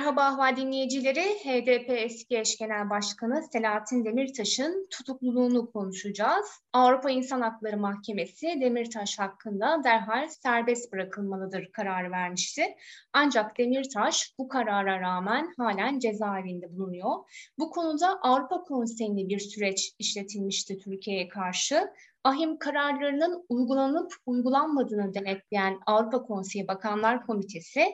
Merhaba Ahval dinleyicileri. HDP eski eş genel başkanı Selahattin Demirtaş'ın tutukluluğunu konuşacağız. Avrupa İnsan Hakları Mahkemesi Demirtaş hakkında derhal serbest bırakılmalıdır kararı vermişti. Ancak Demirtaş bu karara rağmen halen cezaevinde bulunuyor. Bu konuda Avrupa Konseyi'nde bir süreç işletilmişti Türkiye'ye karşı. Ahim kararlarının uygulanıp uygulanmadığını denetleyen Avrupa Konseyi Bakanlar Komitesi,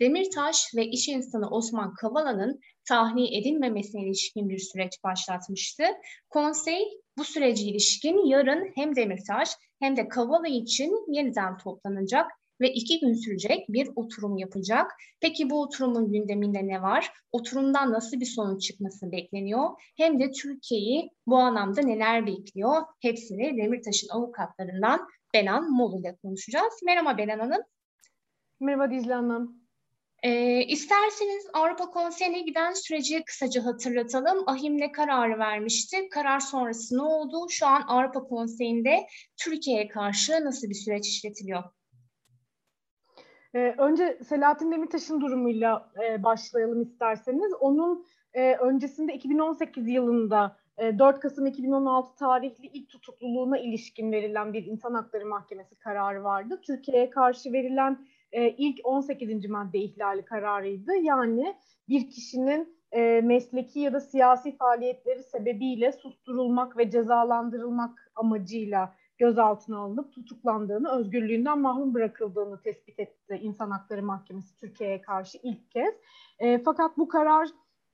Demirtaş ve iş insanı Osman Kavala'nın tahliye edilmemesine ilişkin bir süreç başlatmıştı. Konsey bu süreci ilişkin yarın hem Demirtaş hem de Kavala için yeniden toplanacak ve iki gün sürecek bir oturum yapacak. Peki bu oturumun gündeminde ne var? Oturumdan nasıl bir sonuç çıkması bekleniyor? Hem de Türkiye'yi bu anlamda neler bekliyor? Hepsini Demirtaş'ın avukatlarından Benan Molu ile konuşacağız. Merhaba Benan Hanım. Merhaba Dicle Hanım. E, isterseniz Avrupa Konseyi'ne giden süreci kısaca hatırlatalım. Ahim ne kararı vermişti? Karar sonrası ne oldu? Şu an Avrupa Konseyi'nde Türkiye'ye karşı nasıl bir süreç işletiliyor? Ee, önce Selahattin Demirtaş'ın durumuyla e, başlayalım isterseniz. Onun e, öncesinde 2018 yılında e, 4 Kasım 2016 tarihli ilk tutukluluğuna ilişkin verilen bir insan hakları mahkemesi kararı vardı. Türkiye'ye karşı verilen e, ilk 18. madde ihlali kararıydı. Yani bir kişinin e, mesleki ya da siyasi faaliyetleri sebebiyle susturulmak ve cezalandırılmak amacıyla gözaltına alınıp tutuklandığını, özgürlüğünden mahrum bırakıldığını tespit etti İnsan Hakları Mahkemesi Türkiye'ye karşı ilk kez. E, fakat bu karar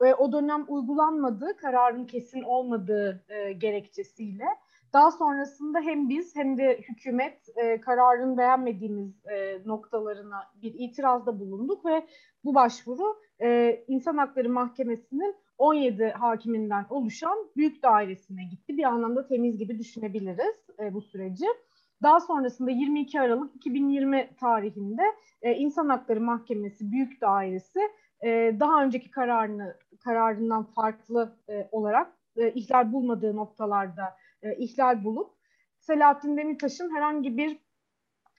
e, o dönem uygulanmadı, kararın kesin olmadığı e, gerekçesiyle. Daha sonrasında hem biz hem de hükümet e, kararın beğenmediğimiz e, noktalarına bir itirazda bulunduk ve bu başvuru e, İnsan Hakları Mahkemesi'nin 17 hakiminden oluşan büyük dairesine gitti. Bir anlamda temiz gibi düşünebiliriz e, bu süreci. Daha sonrasında 22 Aralık 2020 tarihinde e, İnsan Hakları Mahkemesi Büyük Dairesi e, daha önceki kararını kararından farklı e, olarak e, ihlal bulmadığı noktalarda e, ihlal bulup Selahattin Demirtaş'ın herhangi bir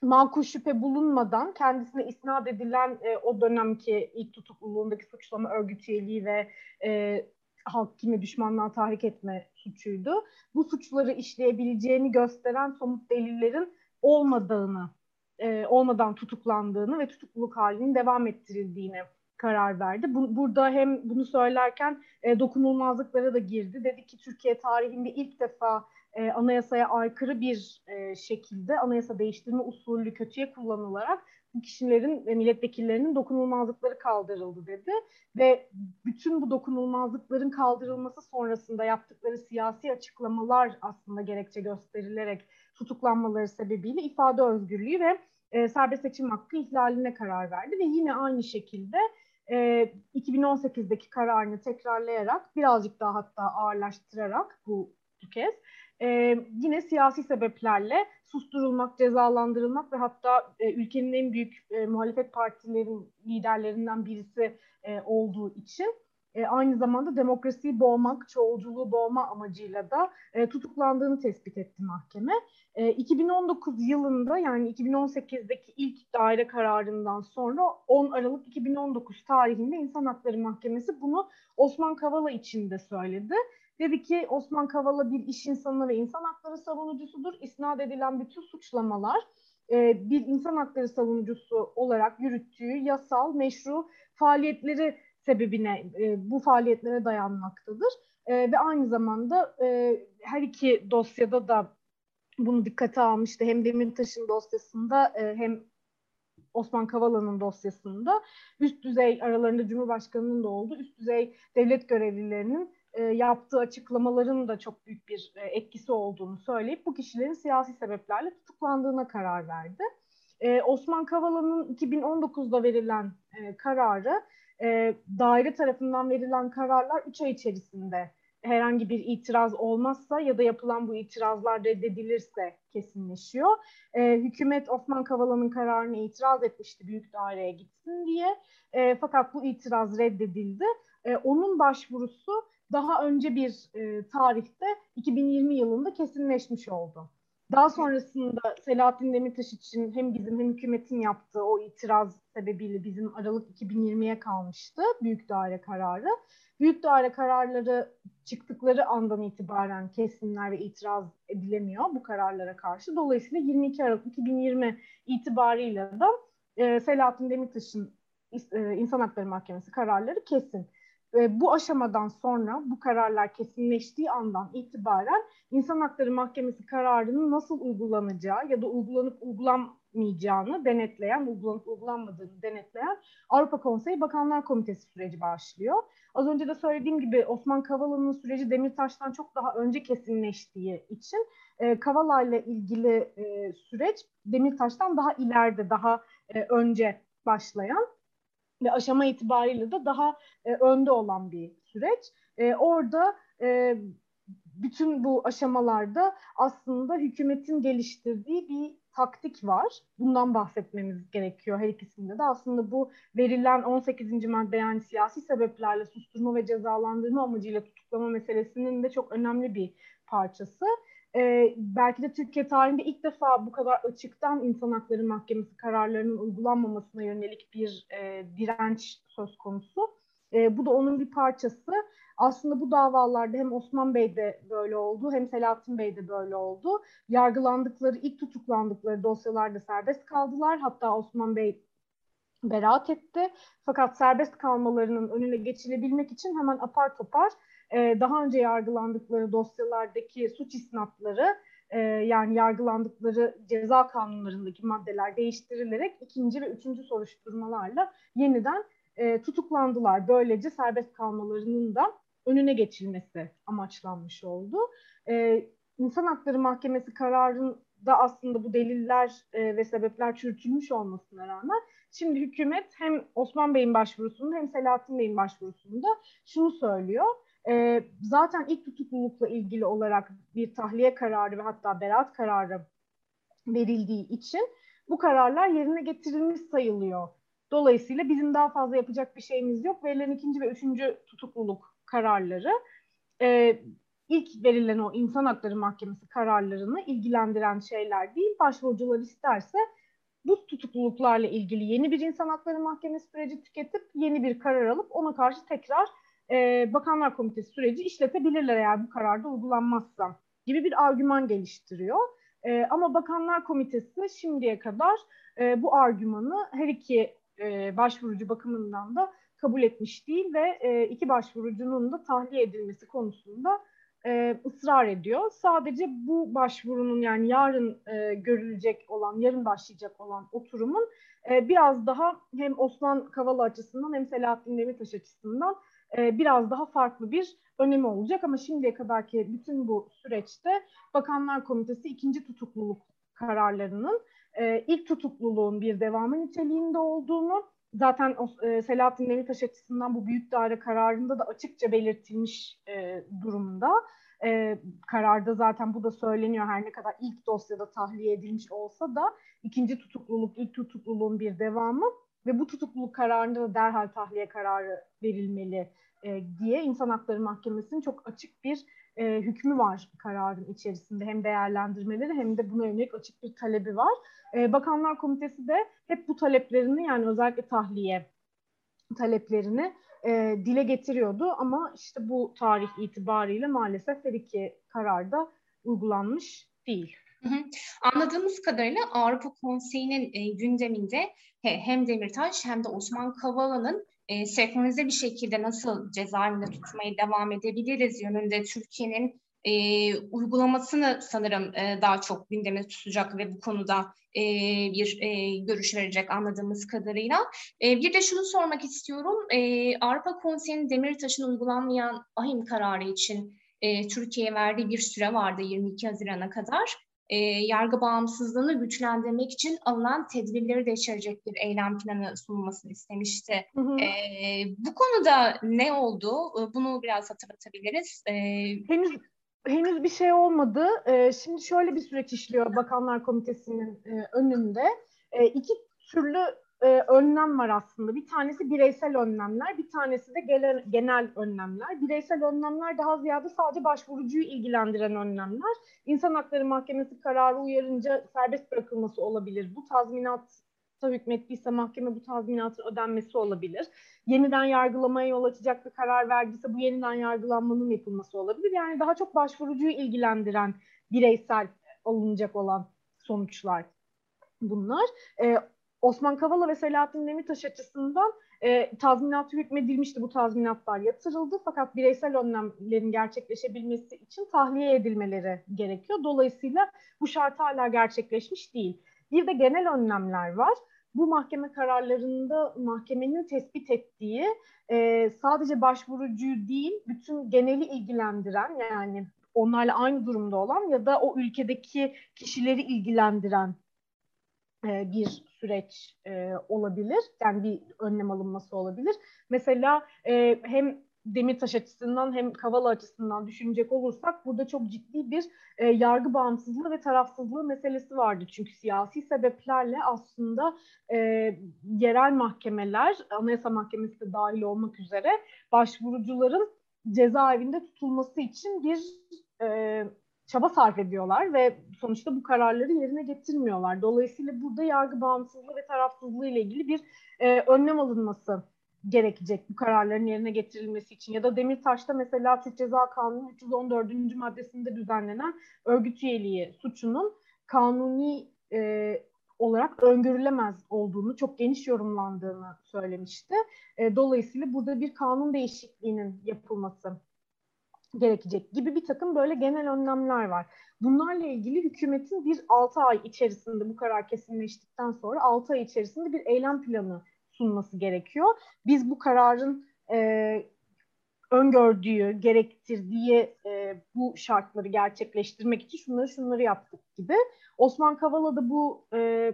makul şüphe bulunmadan kendisine isnat edilen e, o dönemki ilk tutukluluğundaki suçlama örgüt üyeliği ve e, halk kimi düşmanlığa tahrik etme suçuydu. Bu suçları işleyebileceğini gösteren somut delillerin olmadığını, e, olmadan tutuklandığını ve tutukluluk halinin devam ettirildiğini karar verdi. Bu, burada hem bunu söylerken e, dokunulmazlıklara da girdi. Dedi ki Türkiye tarihinde ilk defa e, anayasaya aykırı bir e, şekilde anayasa değiştirme usulü kötüye kullanılarak bu kişilerin ve milletvekillerinin dokunulmazlıkları kaldırıldı dedi. Ve bütün bu dokunulmazlıkların kaldırılması sonrasında yaptıkları siyasi açıklamalar aslında gerekçe gösterilerek tutuklanmaları sebebiyle ifade özgürlüğü ve e, serbest seçim hakkı ihlaline karar verdi. Ve yine aynı şekilde e, 2018'deki kararını tekrarlayarak birazcık daha hatta ağırlaştırarak bu, bu kez e, yine siyasi sebeplerle susturulmak, cezalandırılmak ve hatta e, ülkenin en büyük e, muhalefet partilerin liderlerinden birisi e, olduğu için e, aynı zamanda demokrasiyi boğmak, çoğulculuğu boğma amacıyla da e, tutuklandığını tespit etti mahkeme. E, 2019 yılında yani 2018'deki ilk daire kararından sonra 10 Aralık 2019 tarihinde İnsan Hakları Mahkemesi bunu Osman Kavala için de söyledi. Dedi ki Osman Kavala bir iş insanı ve insan hakları savunucusudur. İsnat edilen bütün suçlamalar e, bir insan hakları savunucusu olarak yürüttüğü yasal, meşru faaliyetleri sebebine e, bu faaliyetlere dayanmaktadır. E, ve aynı zamanda e, her iki dosyada da bunu dikkate almıştı. Hem Demirtaş'ın dosyasında e, hem Osman Kavala'nın dosyasında üst düzey aralarında Cumhurbaşkanı'nın da olduğu üst düzey devlet görevlilerinin e, yaptığı açıklamaların da çok büyük bir e, etkisi olduğunu söyleyip bu kişilerin siyasi sebeplerle tutuklandığına karar verdi. E, Osman Kavala'nın 2019'da verilen kararı daire tarafından verilen kararlar 3 ay içerisinde herhangi bir itiraz olmazsa ya da yapılan bu itirazlar reddedilirse kesinleşiyor. E, hükümet Osman Kavala'nın kararını itiraz etmişti büyük daireye gitsin diye. E, fakat bu itiraz reddedildi e, onun başvurusu daha önce bir e, tarihte 2020 yılında kesinleşmiş oldu. Daha sonrasında Selahattin Demirtaş için hem bizim hem hükümetin yaptığı o itiraz sebebiyle bizim Aralık 2020'ye kalmıştı büyük daire kararı. Büyük daire kararları çıktıkları andan itibaren kesinler ve itiraz edilemiyor bu kararlara karşı. Dolayısıyla 22 Aralık 2020 itibarıyla da Selahattin Demirtaş'ın e, İnsan Hakları Mahkemesi kararları kesin. E, bu aşamadan sonra bu kararlar kesinleştiği andan itibaren İnsan Hakları Mahkemesi kararının nasıl uygulanacağı ya da uygulanıp uygulanmayacağını denetleyen, uygulanıp uygulanmadığını denetleyen Avrupa Konseyi Bakanlar Komitesi süreci başlıyor. Az önce de söylediğim gibi Osman Kavala'nın süreci Demirtaş'tan çok daha önce kesinleştiği için e, Kavala ile ilgili e, süreç Demirtaş'tan daha ileride, daha e, önce başlayan ve aşama itibariyle de daha e, önde olan bir süreç. E, orada e, bütün bu aşamalarda aslında hükümetin geliştirdiği bir taktik var. Bundan bahsetmemiz gerekiyor her ikisinde de. Aslında bu verilen 18. madde yani siyasi sebeplerle susturma ve cezalandırma amacıyla tutuklama meselesinin de çok önemli bir parçası. Ee, belki de Türkiye tarihinde ilk defa bu kadar açıktan insan hakları mahkemesi kararlarının uygulanmamasına yönelik bir e, direnç söz konusu. E, bu da onun bir parçası. Aslında bu davalarda hem Osman Bey'de böyle oldu hem Selahattin Bey'de böyle oldu. Yargılandıkları, ilk tutuklandıkları dosyalarda serbest kaldılar. Hatta Osman Bey beraat etti. Fakat serbest kalmalarının önüne geçilebilmek için hemen apar topar e, daha önce yargılandıkları dosyalardaki suç isnatları e, yani yargılandıkları ceza kanunlarındaki maddeler değiştirilerek ikinci ve üçüncü soruşturmalarla yeniden e, tutuklandılar. Böylece serbest kalmalarının da önüne geçilmesi amaçlanmış oldu. E, İnsan Hakları Mahkemesi kararında aslında bu deliller e, ve sebepler çürütülmüş olmasına rağmen şimdi hükümet hem Osman Bey'in başvurusunda hem Selahattin Bey'in başvurusunda şunu söylüyor. E, zaten ilk tutuklulukla ilgili olarak bir tahliye kararı ve hatta beraat kararı verildiği için bu kararlar yerine getirilmiş sayılıyor. Dolayısıyla bizim daha fazla yapacak bir şeyimiz yok. Verilen ikinci ve üçüncü tutukluluk kararları e, ilk verilen o insan hakları mahkemesi kararlarını ilgilendiren şeyler değil. Başvurucular isterse bu tutukluluklarla ilgili yeni bir insan hakları mahkemesi süreci tüketip yeni bir karar alıp ona karşı tekrar e, Bakanlar Komitesi süreci işletebilirler eğer bu kararda uygulanmazsa gibi bir argüman geliştiriyor. E, ama Bakanlar Komitesi şimdiye kadar e, bu argümanı her iki e, başvurucu bakımından da kabul etmiş değil ve e, iki başvurucunun da tahliye edilmesi konusunda e, ısrar ediyor. Sadece bu başvurunun yani yarın e, görülecek olan, yarın başlayacak olan oturumun e, biraz daha hem Osman Kavala açısından hem Selahattin Demirtaş açısından e, biraz daha farklı bir önemi olacak. Ama şimdiye kadarki bütün bu süreçte Bakanlar Komitesi ikinci tutukluluk kararlarının e, ilk tutukluluğun bir devamı niteliğinde olduğunu zaten e, Selahattin Demirtaş açısından bu büyük daire kararında da açıkça belirtilmiş durumda. E, kararda zaten bu da söyleniyor her ne kadar ilk dosyada tahliye edilmiş olsa da ikinci tutukluluk ilk tutukluluğun bir devamı ve bu tutukluluk kararında da derhal tahliye kararı verilmeli e, diye İnsan Hakları Mahkemesi'nin çok açık bir e, hükmü var kararın içerisinde. Hem değerlendirmeleri hem de buna yönelik açık bir talebi var. E, Bakanlar Komitesi de hep bu taleplerini yani özellikle tahliye taleplerini e, dile getiriyordu ama işte bu tarih itibariyle maalesef her iki kararda uygulanmış değil. Anladığımız kadarıyla Avrupa Konseyi'nin e, gündeminde he, hem Demirtaş hem de Osman Kavala'nın e, senkronize bir şekilde nasıl cezaevinde tutmaya devam edebiliriz yönünde Türkiye'nin e, uygulamasını sanırım e, daha çok gündeme tutacak ve bu konuda e, bir e, görüş verecek anladığımız kadarıyla. E, bir de şunu sormak istiyorum. E, Avrupa Konseyi'nin Demirtaş'ın uygulanmayan ahim kararı için e, Türkiye'ye verdiği bir süre vardı 22 Haziran'a kadar e, yargı bağımsızlığını güçlendirmek için alınan tedbirleri de içerecek bir eylem planı sunulmasını istemişti. Hı hı. E, bu konuda ne oldu? Bunu biraz hatırlatabiliriz. E, henüz henüz bir şey olmadı. E, şimdi şöyle bir süreç işliyor Bakanlar Komitesi'nin e, önünde. E, iki türlü e, önlem var aslında. Bir tanesi bireysel önlemler, bir tanesi de genel, genel önlemler. Bireysel önlemler daha ziyade sadece başvurucuyu ilgilendiren önlemler. İnsan Hakları Mahkemesi kararı uyarınca serbest bırakılması olabilir. Bu tazminat hükmettiyse mahkeme bu tazminatın ödenmesi olabilir. Yeniden yargılamaya yol açacak bir karar verdiyse bu yeniden yargılanmanın yapılması olabilir. Yani daha çok başvurucuyu ilgilendiren bireysel alınacak olan sonuçlar bunlar. Ee, Osman Kavala ve Selahattin Demirtaş açısından e, tazminat hükmedilmişti. Bu tazminatlar yatırıldı fakat bireysel önlemlerin gerçekleşebilmesi için tahliye edilmeleri gerekiyor. Dolayısıyla bu şart hala gerçekleşmiş değil. Bir de genel önlemler var. Bu mahkeme kararlarında mahkemenin tespit ettiği e, sadece başvurucuyu değil bütün geneli ilgilendiren yani onlarla aynı durumda olan ya da o ülkedeki kişileri ilgilendiren e, bir süreç e, olabilir. Yani bir önlem alınması olabilir. Mesela e, hem Demirtaş açısından hem Kavala açısından düşünecek olursak burada çok ciddi bir e, yargı bağımsızlığı ve tarafsızlığı meselesi vardı. Çünkü siyasi sebeplerle aslında e, yerel mahkemeler, Anayasa Mahkemesi de dahil olmak üzere başvurucuların cezaevinde tutulması için bir e, çaba sarf ediyorlar ve sonuçta bu kararları yerine getirmiyorlar. Dolayısıyla burada yargı bağımsızlığı ve tarafsızlığı ile ilgili bir e, önlem alınması gerekecek bu kararların yerine getirilmesi için. Ya da Demirtaş'ta mesela Türk Ceza Kanunu 314. maddesinde düzenlenen örgüt üyeliği suçunun kanuni e, olarak öngörülemez olduğunu, çok geniş yorumlandığını söylemişti. E, dolayısıyla burada bir kanun değişikliğinin yapılması gerekecek gibi bir takım böyle genel önlemler var. Bunlarla ilgili hükümetin bir 6 ay içerisinde bu karar kesinleştikten sonra 6 ay içerisinde bir eylem planı sunması gerekiyor. Biz bu kararın e, öngördüğü, gerektirdiği e, bu şartları gerçekleştirmek için şunları şunları yaptık gibi. Osman Kavala da bu e,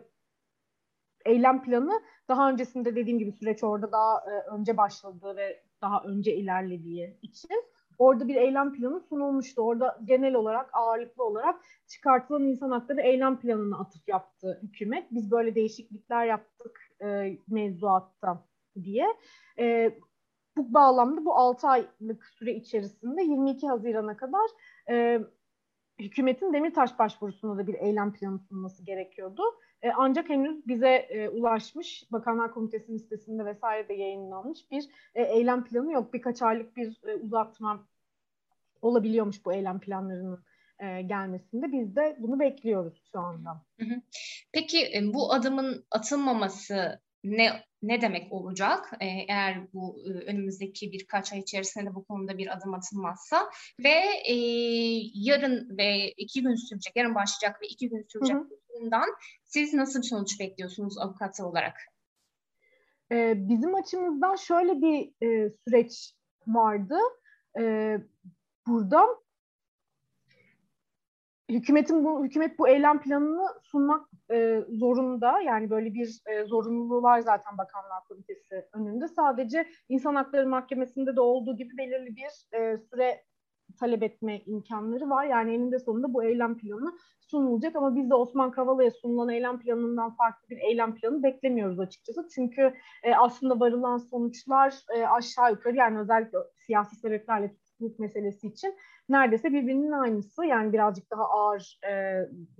eylem planı daha öncesinde dediğim gibi süreç orada daha e, önce başladığı ve daha önce ilerlediği için Orada bir eylem planı sunulmuştu. Orada genel olarak ağırlıklı olarak çıkartılan insan hakları eylem planına atıf yaptı hükümet. Biz böyle değişiklikler yaptık e, mevzuatta diye. E, bu bağlamda bu 6 aylık süre içerisinde 22 Haziran'a kadar e, hükümetin Demirtaş başvurusunda da bir eylem planı sunması gerekiyordu. E, ancak henüz bize e, ulaşmış, Bakanlar Komitesi'nin sitesinde vesaire de yayınlanmış bir e, eylem planı yok. Birkaç aylık bir e, uzatma olabiliyormuş bu eylem planlarının e, gelmesinde. Biz de bunu bekliyoruz şu anda. Peki e, bu adımın atılmaması ne ne demek olacak e, eğer bu e, önümüzdeki birkaç ay içerisinde bu konuda bir adım atılmazsa ve e, yarın ve iki gün sürecek, yarın başlayacak ve iki gün sürecek bundan siz nasıl bir sonuç bekliyorsunuz avukatı olarak? E, bizim açımızdan şöyle bir e, süreç vardı. E, burada hükümetin bu hükümet bu eylem planını sunmak e, zorunda. Yani böyle bir e, zorunluluğu var zaten Bakanlar Komitesi önünde. Sadece İnsan Hakları Mahkemesi'nde de olduğu gibi belirli bir e, süre talep etme imkanları var. Yani eninde sonunda bu eylem planı sunulacak ama biz de Osman Kavala'ya sunulan eylem planından farklı bir eylem planı beklemiyoruz açıkçası. Çünkü e, aslında varılan sonuçlar e, aşağı yukarı yani özellikle siyasi sebeplerle tutukluluk meselesi için neredeyse birbirinin aynısı. Yani birazcık daha ağır e,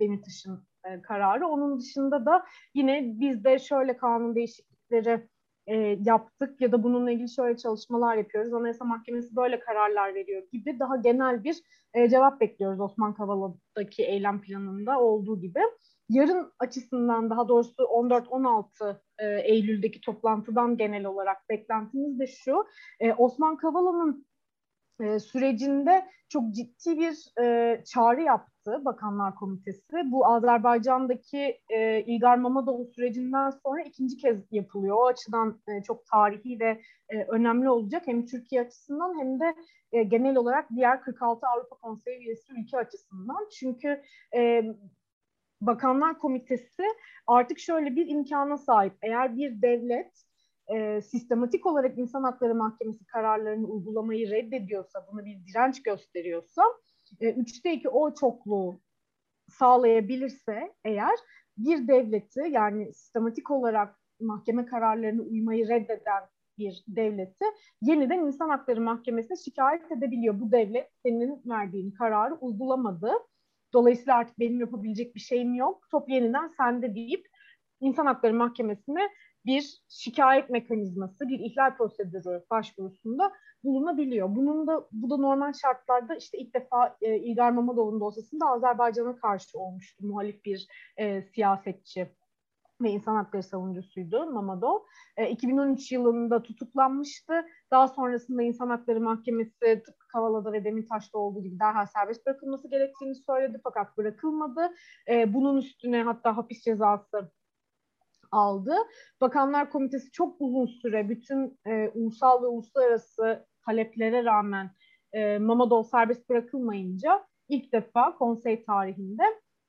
Demirtaş'ın e, kararı. Onun dışında da yine biz de şöyle kanun değişiklikleri e, yaptık ya da bununla ilgili şöyle çalışmalar yapıyoruz. Anayasa Mahkemesi böyle kararlar veriyor gibi daha genel bir e, cevap bekliyoruz Osman Kavala'daki eylem planında olduğu gibi. Yarın açısından daha doğrusu 14-16 e, Eylül'deki toplantıdan genel olarak beklentimiz de şu. E, Osman Kavala'nın e, sürecinde çok ciddi bir e, çağrı yaptı Bakanlar Komitesi. Bu Azerbaycan'daki e, İlgar Mamadoğlu sürecinden sonra ikinci kez yapılıyor. O açıdan e, çok tarihi ve e, önemli olacak hem Türkiye açısından hem de e, genel olarak diğer 46 Avrupa Konseyi üyesi ülke açısından. Çünkü e, Bakanlar Komitesi artık şöyle bir imkana sahip. Eğer bir devlet e, sistematik olarak insan hakları mahkemesi kararlarını uygulamayı reddediyorsa, buna bir direnç gösteriyorsa, e, üçte iki o çokluğu sağlayabilirse eğer bir devleti yani sistematik olarak mahkeme kararlarını uymayı reddeden bir devleti yeniden insan hakları mahkemesine şikayet edebiliyor. Bu devlet senin verdiğin kararı uygulamadı. Dolayısıyla artık benim yapabilecek bir şeyim yok. Top yeniden sende deyip insan hakları mahkemesine bir şikayet mekanizması, bir ihlal prosedürü başvurusunda bulunabiliyor. Bunun da bu da normal şartlarda işte ilk defa e, İlgar Mamadov'un dosyasında Azerbaycan'a karşı olmuştu muhalif bir e, siyasetçi ve insan hakları savunucusuydu Mamadov. E, 2013 yılında tutuklanmıştı. Daha sonrasında İnsan Hakları Mahkemesi tıpkı Kavala'da ve Demirtaş'ta olduğu gibi derhal serbest bırakılması gerektiğini söyledi fakat bırakılmadı. E, bunun üstüne hatta hapis cezası aldı. Bakanlar Komitesi çok uzun süre bütün e, ulusal ve uluslararası taleplere rağmen e, Mamadov serbest bırakılmayınca ilk defa konsey tarihinde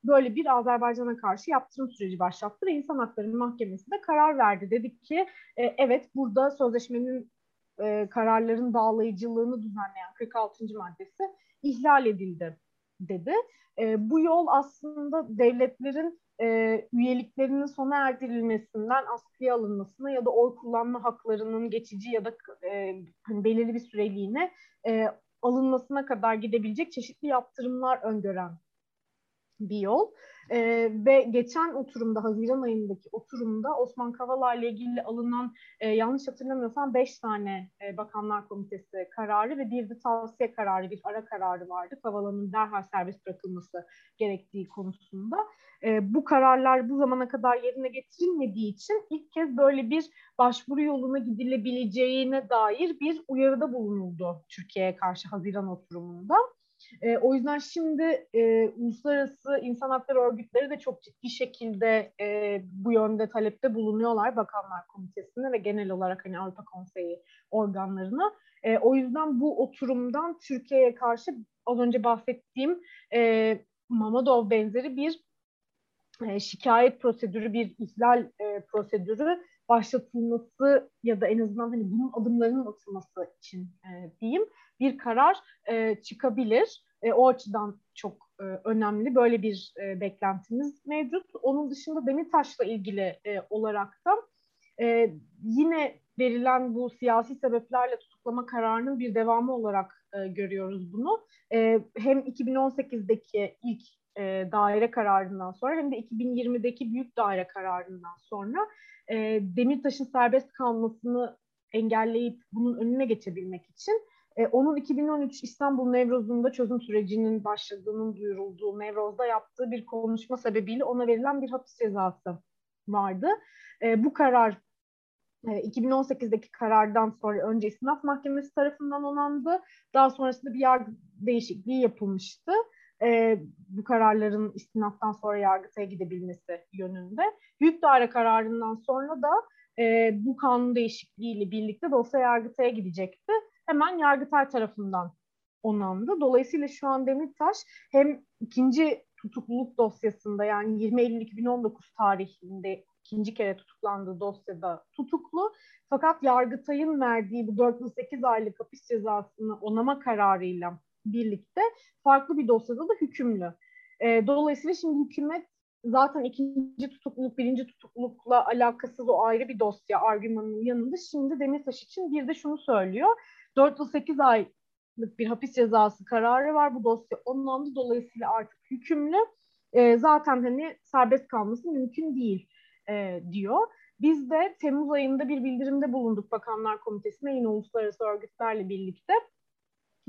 böyle bir Azerbaycan'a karşı yaptırım süreci başlattı ve İnsan Hakları Mahkemesi de karar verdi. Dedik ki e, evet burada sözleşmenin e, kararların bağlayıcılığını düzenleyen 46. maddesi ihlal edildi dedi. E, bu yol aslında devletlerin e, üyeliklerinin sona erdirilmesinden askıya alınmasına ya da oy kullanma haklarının geçici ya da e, hani belirli bir süreliğine e, alınmasına kadar gidebilecek çeşitli yaptırımlar öngören bir yol. E, ve geçen oturumda, Haziran ayındaki oturumda Osman Kavala ile ilgili alınan e, yanlış hatırlamıyorsam beş tane e, Bakanlar Komitesi kararı ve bir de tavsiye kararı, bir ara kararı vardı. Kavala'nın derhal serbest bırakılması gerektiği konusunda. E, bu kararlar bu zamana kadar yerine getirilmediği için ilk kez böyle bir başvuru yoluna gidilebileceğine dair bir uyarıda bulunuldu Türkiye'ye karşı Haziran oturumunda. E, o yüzden şimdi e, uluslararası insan hakları örgütleri de çok ciddi şekilde e, bu yönde talepte bulunuyorlar Bakanlar Komitesi'ne ve genel olarak hani Avrupa Konseyi organlarına. E, o yüzden bu oturumdan Türkiye'ye karşı az önce bahsettiğim e, Mamadov benzeri bir e, şikayet prosedürü, bir ihlal e, prosedürü başlatılması ya da en azından hani bunun adımlarının atılması için e, diyeyim bir karar e, çıkabilir. E, o açıdan çok e, önemli. Böyle bir e, beklentimiz mevcut. Onun dışında Demirtaş'la ilgili e, olarak da e, yine verilen bu siyasi sebeplerle tutuklama kararının bir devamı olarak e, görüyoruz bunu. E, hem 2018'deki ilk e, daire kararından sonra hem de 2020'deki büyük daire kararından sonra e, Demirtaş'ın serbest kalmasını engelleyip bunun önüne geçebilmek için e, onun 2013 İstanbul Nevroz'unda çözüm sürecinin başladığının duyurulduğu Nevroz'da yaptığı bir konuşma sebebiyle ona verilen bir hapis cezası vardı. E, bu karar 2018'deki karardan sonra önce İstinaf Mahkemesi tarafından onandı. Daha sonrasında bir yargı değişikliği yapılmıştı. E, bu kararların istinaftan sonra Yargıtay'a gidebilmesi yönünde. Büyük daire kararından sonra da e, bu kanun değişikliğiyle birlikte dosya Yargıtay'a gidecekti. Hemen Yargıtay tarafından onandı. Dolayısıyla şu an Demirtaş hem ikinci tutukluluk dosyasında yani 20 Eylül 2019 tarihinde ikinci kere tutuklandığı dosyada tutuklu. Fakat Yargıtay'ın verdiği bu 4 yıl 8 aylık hapis cezasını onama kararıyla birlikte farklı bir dosyada da hükümlü. E, dolayısıyla şimdi hükümet zaten ikinci tutukluluk, birinci tutuklulukla alakasız o ayrı bir dosya argümanının yanında şimdi Demirtaş için bir de şunu söylüyor. 4 yıl 8 aylık bir hapis cezası kararı var. Bu dosya onlandı. Dolayısıyla artık hükümlü. E, zaten hani serbest kalması mümkün değil e, diyor. Biz de Temmuz ayında bir bildirimde bulunduk Bakanlar Komitesi'ne yine uluslararası örgütlerle birlikte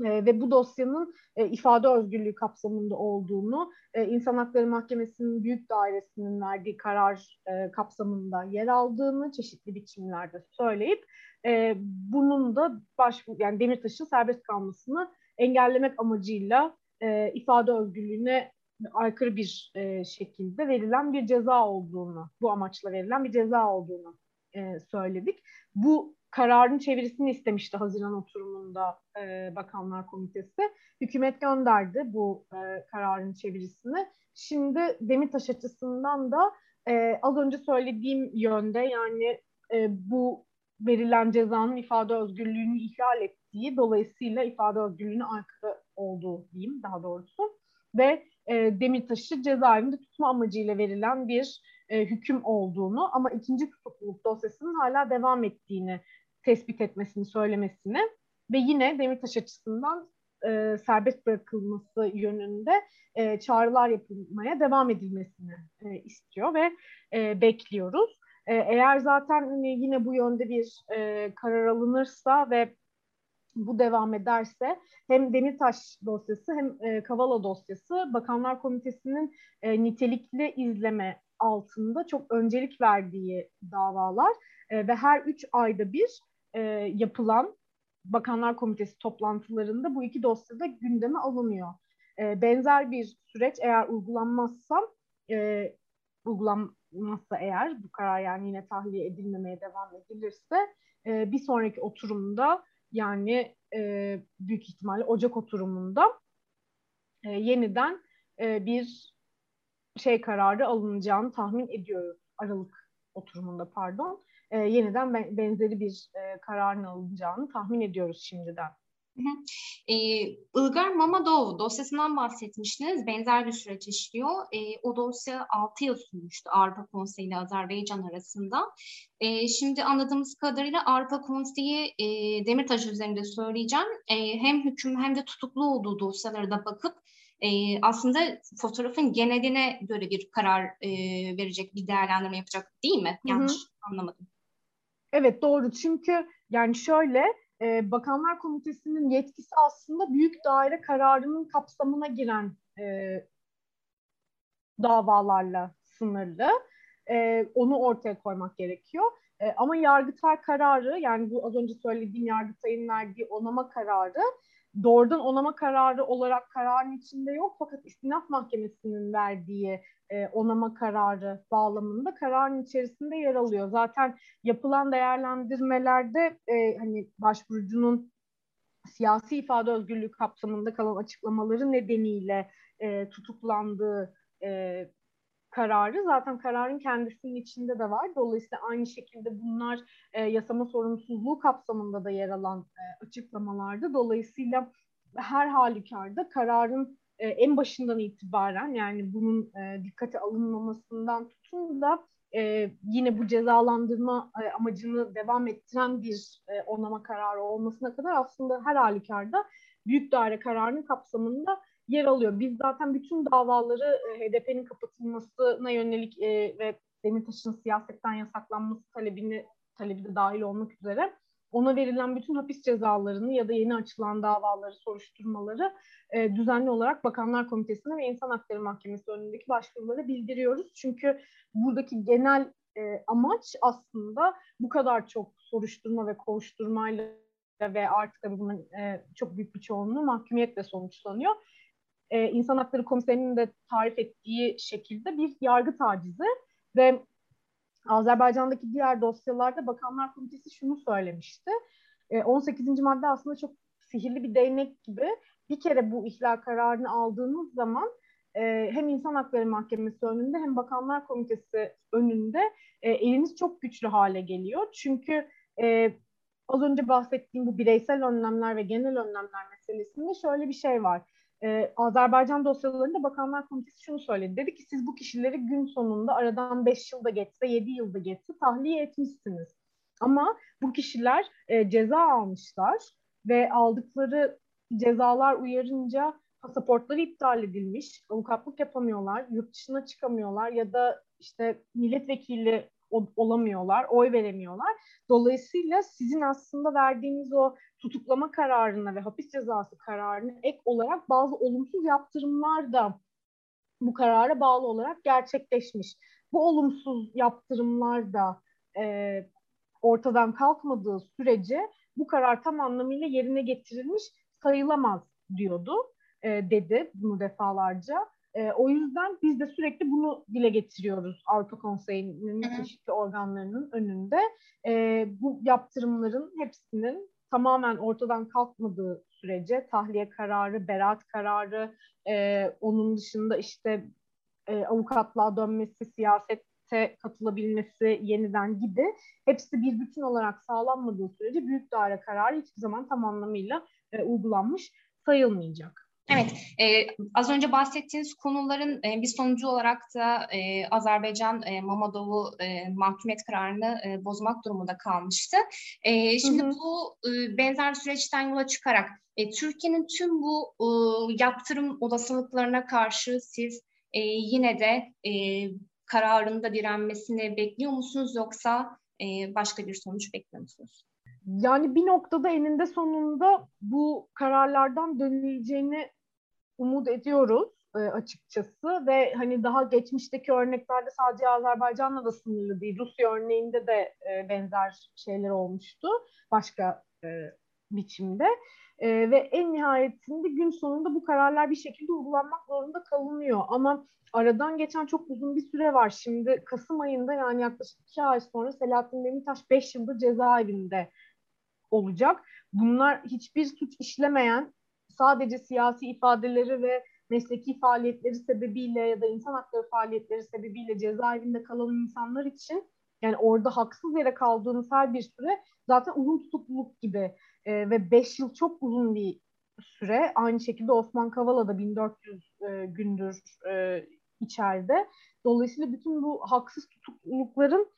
e, ve bu dosyanın e, ifade özgürlüğü kapsamında olduğunu, e, İnsan Hakları Mahkemesi'nin büyük dairesinin verdiği karar e, kapsamında yer aldığını çeşitli biçimlerde söyleyip e, bunun da baş, yani Demirtaş'ın serbest kalmasını engellemek amacıyla e, ifade özgürlüğüne aykırı bir e, şekilde verilen bir ceza olduğunu, bu amaçla verilen bir ceza olduğunu e, söyledik. Bu kararın çevirisini istemişti Haziran oturumunda e, Bakanlar Komitesi. Hükümet gönderdi bu e, kararın çevirisini. Şimdi Demirtaş açısından da e, az önce söylediğim yönde yani e, bu verilen cezanın ifade özgürlüğünü ihlal ettiği, dolayısıyla ifade özgürlüğüne aykırı olduğu diyeyim daha doğrusu. ve e, Demirtaş'ı cezaevinde tutma amacıyla verilen bir e, hüküm olduğunu ama ikinci tutukluluk dosyasının hala devam ettiğini tespit etmesini, söylemesini ve yine Demirtaş açısından e, serbest bırakılması yönünde e, çağrılar yapılmaya devam edilmesini e, istiyor ve e, bekliyoruz. E, eğer zaten hani yine bu yönde bir e, karar alınırsa ve bu devam ederse hem Demirtaş dosyası hem e, Kavala dosyası Bakanlar Komitesi'nin e, nitelikli izleme altında çok öncelik verdiği davalar e, ve her üç ayda bir e, yapılan Bakanlar Komitesi toplantılarında bu iki dosyada gündeme alınıyor. E, benzer bir süreç eğer uygulanmazsa e, uygulanmazsa eğer bu karar yani yine tahliye edilmemeye devam edilirse e, bir sonraki oturumda yani e, büyük ihtimalle Ocak oturumunda e, yeniden e, bir şey kararı alınacağını tahmin ediyoruz. Aralık oturumunda pardon. E, yeniden ben, benzeri bir e, kararın alınacağını tahmin ediyoruz şimdiden. E, Ilgar Mamadov dosyasından bahsetmiştiniz. Benzer bir süreç işliyor. E, o dosya 6 yıl sürmüştü Avrupa Konseyi ile Azerbaycan arasında. E, şimdi anladığımız kadarıyla Avrupa Konseyi e, Demirtaş üzerinde söyleyeceğim. E, hem hüküm hem de tutuklu olduğu dosyalara da bakıp e, aslında fotoğrafın geneline göre bir karar e, verecek, bir değerlendirme yapacak değil mi? Yanlış Hı-hı. anlamadım. Evet doğru çünkü yani şöyle e, Bakanlar Komitesi'nin yetkisi aslında büyük daire kararının kapsamına giren e, davalarla sınırlı. E, onu ortaya koymak gerekiyor. E, ama Yargıtay kararı yani bu az önce söylediğim Yargıtay'ın verdiği onama kararı doğrudan onama kararı olarak kararın içinde yok fakat istinaf mahkemesinin verdiği e, onama kararı bağlamında kararın içerisinde yer alıyor. Zaten yapılan değerlendirmelerde e, hani başvurucunun siyasi ifade özgürlüğü kapsamında kalan açıklamaları nedeniyle e, tutuklandığı e, kararı zaten kararın kendisinin içinde de var. Dolayısıyla aynı şekilde bunlar e, yasama sorumsuzluğu kapsamında da yer alan e, açıklamalardı. Dolayısıyla her halükarda kararın e, en başından itibaren yani bunun e, dikkate alınmamasından tutun da e, yine bu cezalandırma e, amacını devam ettiren bir e, onama kararı olmasına kadar aslında her halükarda büyük daire kararının kapsamında yer alıyor. Biz zaten bütün davaları e, HDP'nin kapatılmasına yönelik e, ve Demirtaş'ın siyasetten yasaklanması talebini talebi de dahil olmak üzere ona verilen bütün hapis cezalarını ya da yeni açılan davaları, soruşturmaları e, düzenli olarak Bakanlar Komitesi'ne ve İnsan Hakları Mahkemesi önündeki başvurulara bildiriyoruz. Çünkü buradaki genel e, amaç aslında bu kadar çok soruşturma ve kovuşturmayla ve artık tabii bunun e, çok büyük bir çoğunluğu mahkumiyetle sonuçlanıyor e, İnsan Hakları Komiserinin de tarif ettiği şekilde bir yargı tacizi ve Azerbaycan'daki diğer dosyalarda Bakanlar Komitesi şunu söylemişti. E, 18. madde aslında çok sihirli bir değnek gibi bir kere bu ihlal kararını aldığınız zaman e, hem İnsan Hakları Mahkemesi önünde hem Bakanlar Komitesi önünde e, eliniz çok güçlü hale geliyor. Çünkü e, az önce bahsettiğim bu bireysel önlemler ve genel önlemler meselesinde şöyle bir şey var e, Azerbaycan dosyalarında Bakanlar Komitesi şunu söyledi. Dedi ki siz bu kişileri gün sonunda aradan 5 yılda geçse, 7 yılda geçse tahliye etmişsiniz. Ama bu kişiler e, ceza almışlar ve aldıkları cezalar uyarınca pasaportları iptal edilmiş, avukatlık yapamıyorlar, yurt dışına çıkamıyorlar ya da işte milletvekili olamıyorlar, oy veremiyorlar. Dolayısıyla sizin aslında verdiğiniz o tutuklama kararına ve hapis cezası kararına ek olarak bazı olumsuz yaptırımlar da bu karara bağlı olarak gerçekleşmiş. Bu olumsuz yaptırımlar da e, ortadan kalkmadığı sürece bu karar tam anlamıyla yerine getirilmiş sayılamaz diyordu, e, dedi bunu defalarca. E, o yüzden biz de sürekli bunu dile getiriyoruz Avrupa Konseyi'nin çeşitli organlarının önünde. E, bu yaptırımların hepsinin tamamen ortadan kalkmadığı sürece tahliye kararı, beraat kararı, e, onun dışında işte e, avukatlığa dönmesi, siyasette katılabilmesi yeniden gibi hepsi bir bütün olarak sağlanmadığı sürece büyük daire kararı hiçbir zaman tam anlamıyla e, uygulanmış sayılmayacak. Evet, e, az önce bahsettiğiniz konuların e, bir sonucu olarak da e, Azerbaycan e, Mamadov'u e, mahkumiyet kararını e, bozmak durumunda kalmıştı. E, şimdi hı hı. bu e, benzer süreçten yola çıkarak e, Türkiye'nin tüm bu e, yaptırım olasılıklarına karşı siz e, yine de e, kararında direnmesini bekliyor musunuz yoksa e, başka bir sonuç bekliyor musunuz? Yani bir noktada eninde sonunda bu kararlardan dönüleceğini umut ediyoruz e, açıkçası ve hani daha geçmişteki örneklerde sadece Azerbaycan'la da sınırlı değil. Rusya örneğinde de e, benzer şeyler olmuştu başka e, biçimde. E, ve en nihayetinde gün sonunda bu kararlar bir şekilde uygulanmak zorunda kalınıyor. Ama aradan geçen çok uzun bir süre var. Şimdi Kasım ayında yani yaklaşık iki ay sonra Selahattin Demirtaş beş yıldır cezaevinde olacak. Bunlar hiçbir suç işlemeyen sadece siyasi ifadeleri ve mesleki faaliyetleri sebebiyle ya da insan hakları faaliyetleri sebebiyle cezaevinde kalan insanlar için yani orada haksız yere kaldığınız her bir süre zaten uzun tutukluluk gibi e, ve 5 yıl çok uzun bir süre. Aynı şekilde Osman Kavala da 1400 e, gündür e, içeride. Dolayısıyla bütün bu haksız tutuklulukların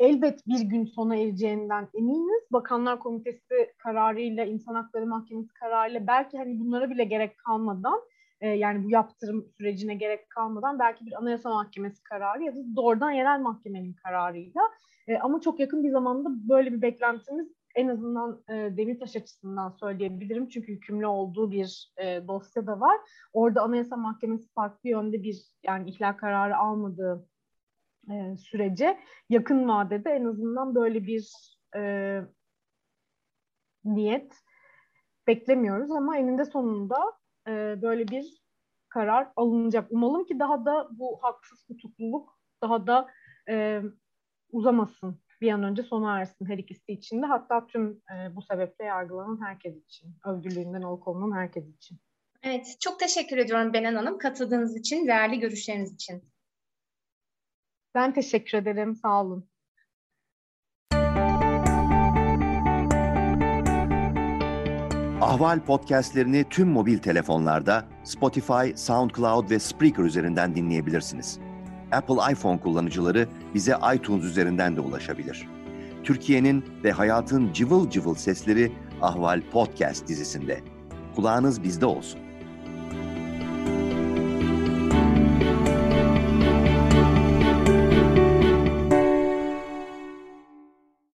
elbet bir gün sona ereceğinden eminiz. Bakanlar Komitesi kararıyla, İnsan Hakları Mahkemesi kararıyla belki hani bunlara bile gerek kalmadan e, yani bu yaptırım sürecine gerek kalmadan belki bir Anayasa Mahkemesi kararı ya da doğrudan yerel mahkemenin kararıyla e, ama çok yakın bir zamanda böyle bir beklentimiz en azından e, Demirtaş açısından söyleyebilirim. Çünkü hükümlü olduğu bir e, dosya da var. Orada Anayasa Mahkemesi farklı yönde bir yani ihlal kararı almadığı e, sürece yakın vadede en azından böyle bir e, niyet beklemiyoruz ama eninde sonunda e, böyle bir karar alınacak. Umalım ki daha da bu haksız tutukluluk daha da e, uzamasın. Bir an önce sona ersin her ikisi için de. Hatta tüm e, bu sebeple yargılanan herkes için. Özgürlüğünden alıkonulan herkes için. Evet, çok teşekkür ediyorum Benen Hanım katıldığınız için, değerli görüşleriniz için. Ben teşekkür ederim. Sağ olun. Ahval podcastlerini tüm mobil telefonlarda Spotify, SoundCloud ve Spreaker üzerinden dinleyebilirsiniz. Apple iPhone kullanıcıları bize iTunes üzerinden de ulaşabilir. Türkiye'nin ve hayatın cıvıl cıvıl sesleri Ahval Podcast dizisinde. Kulağınız bizde olsun.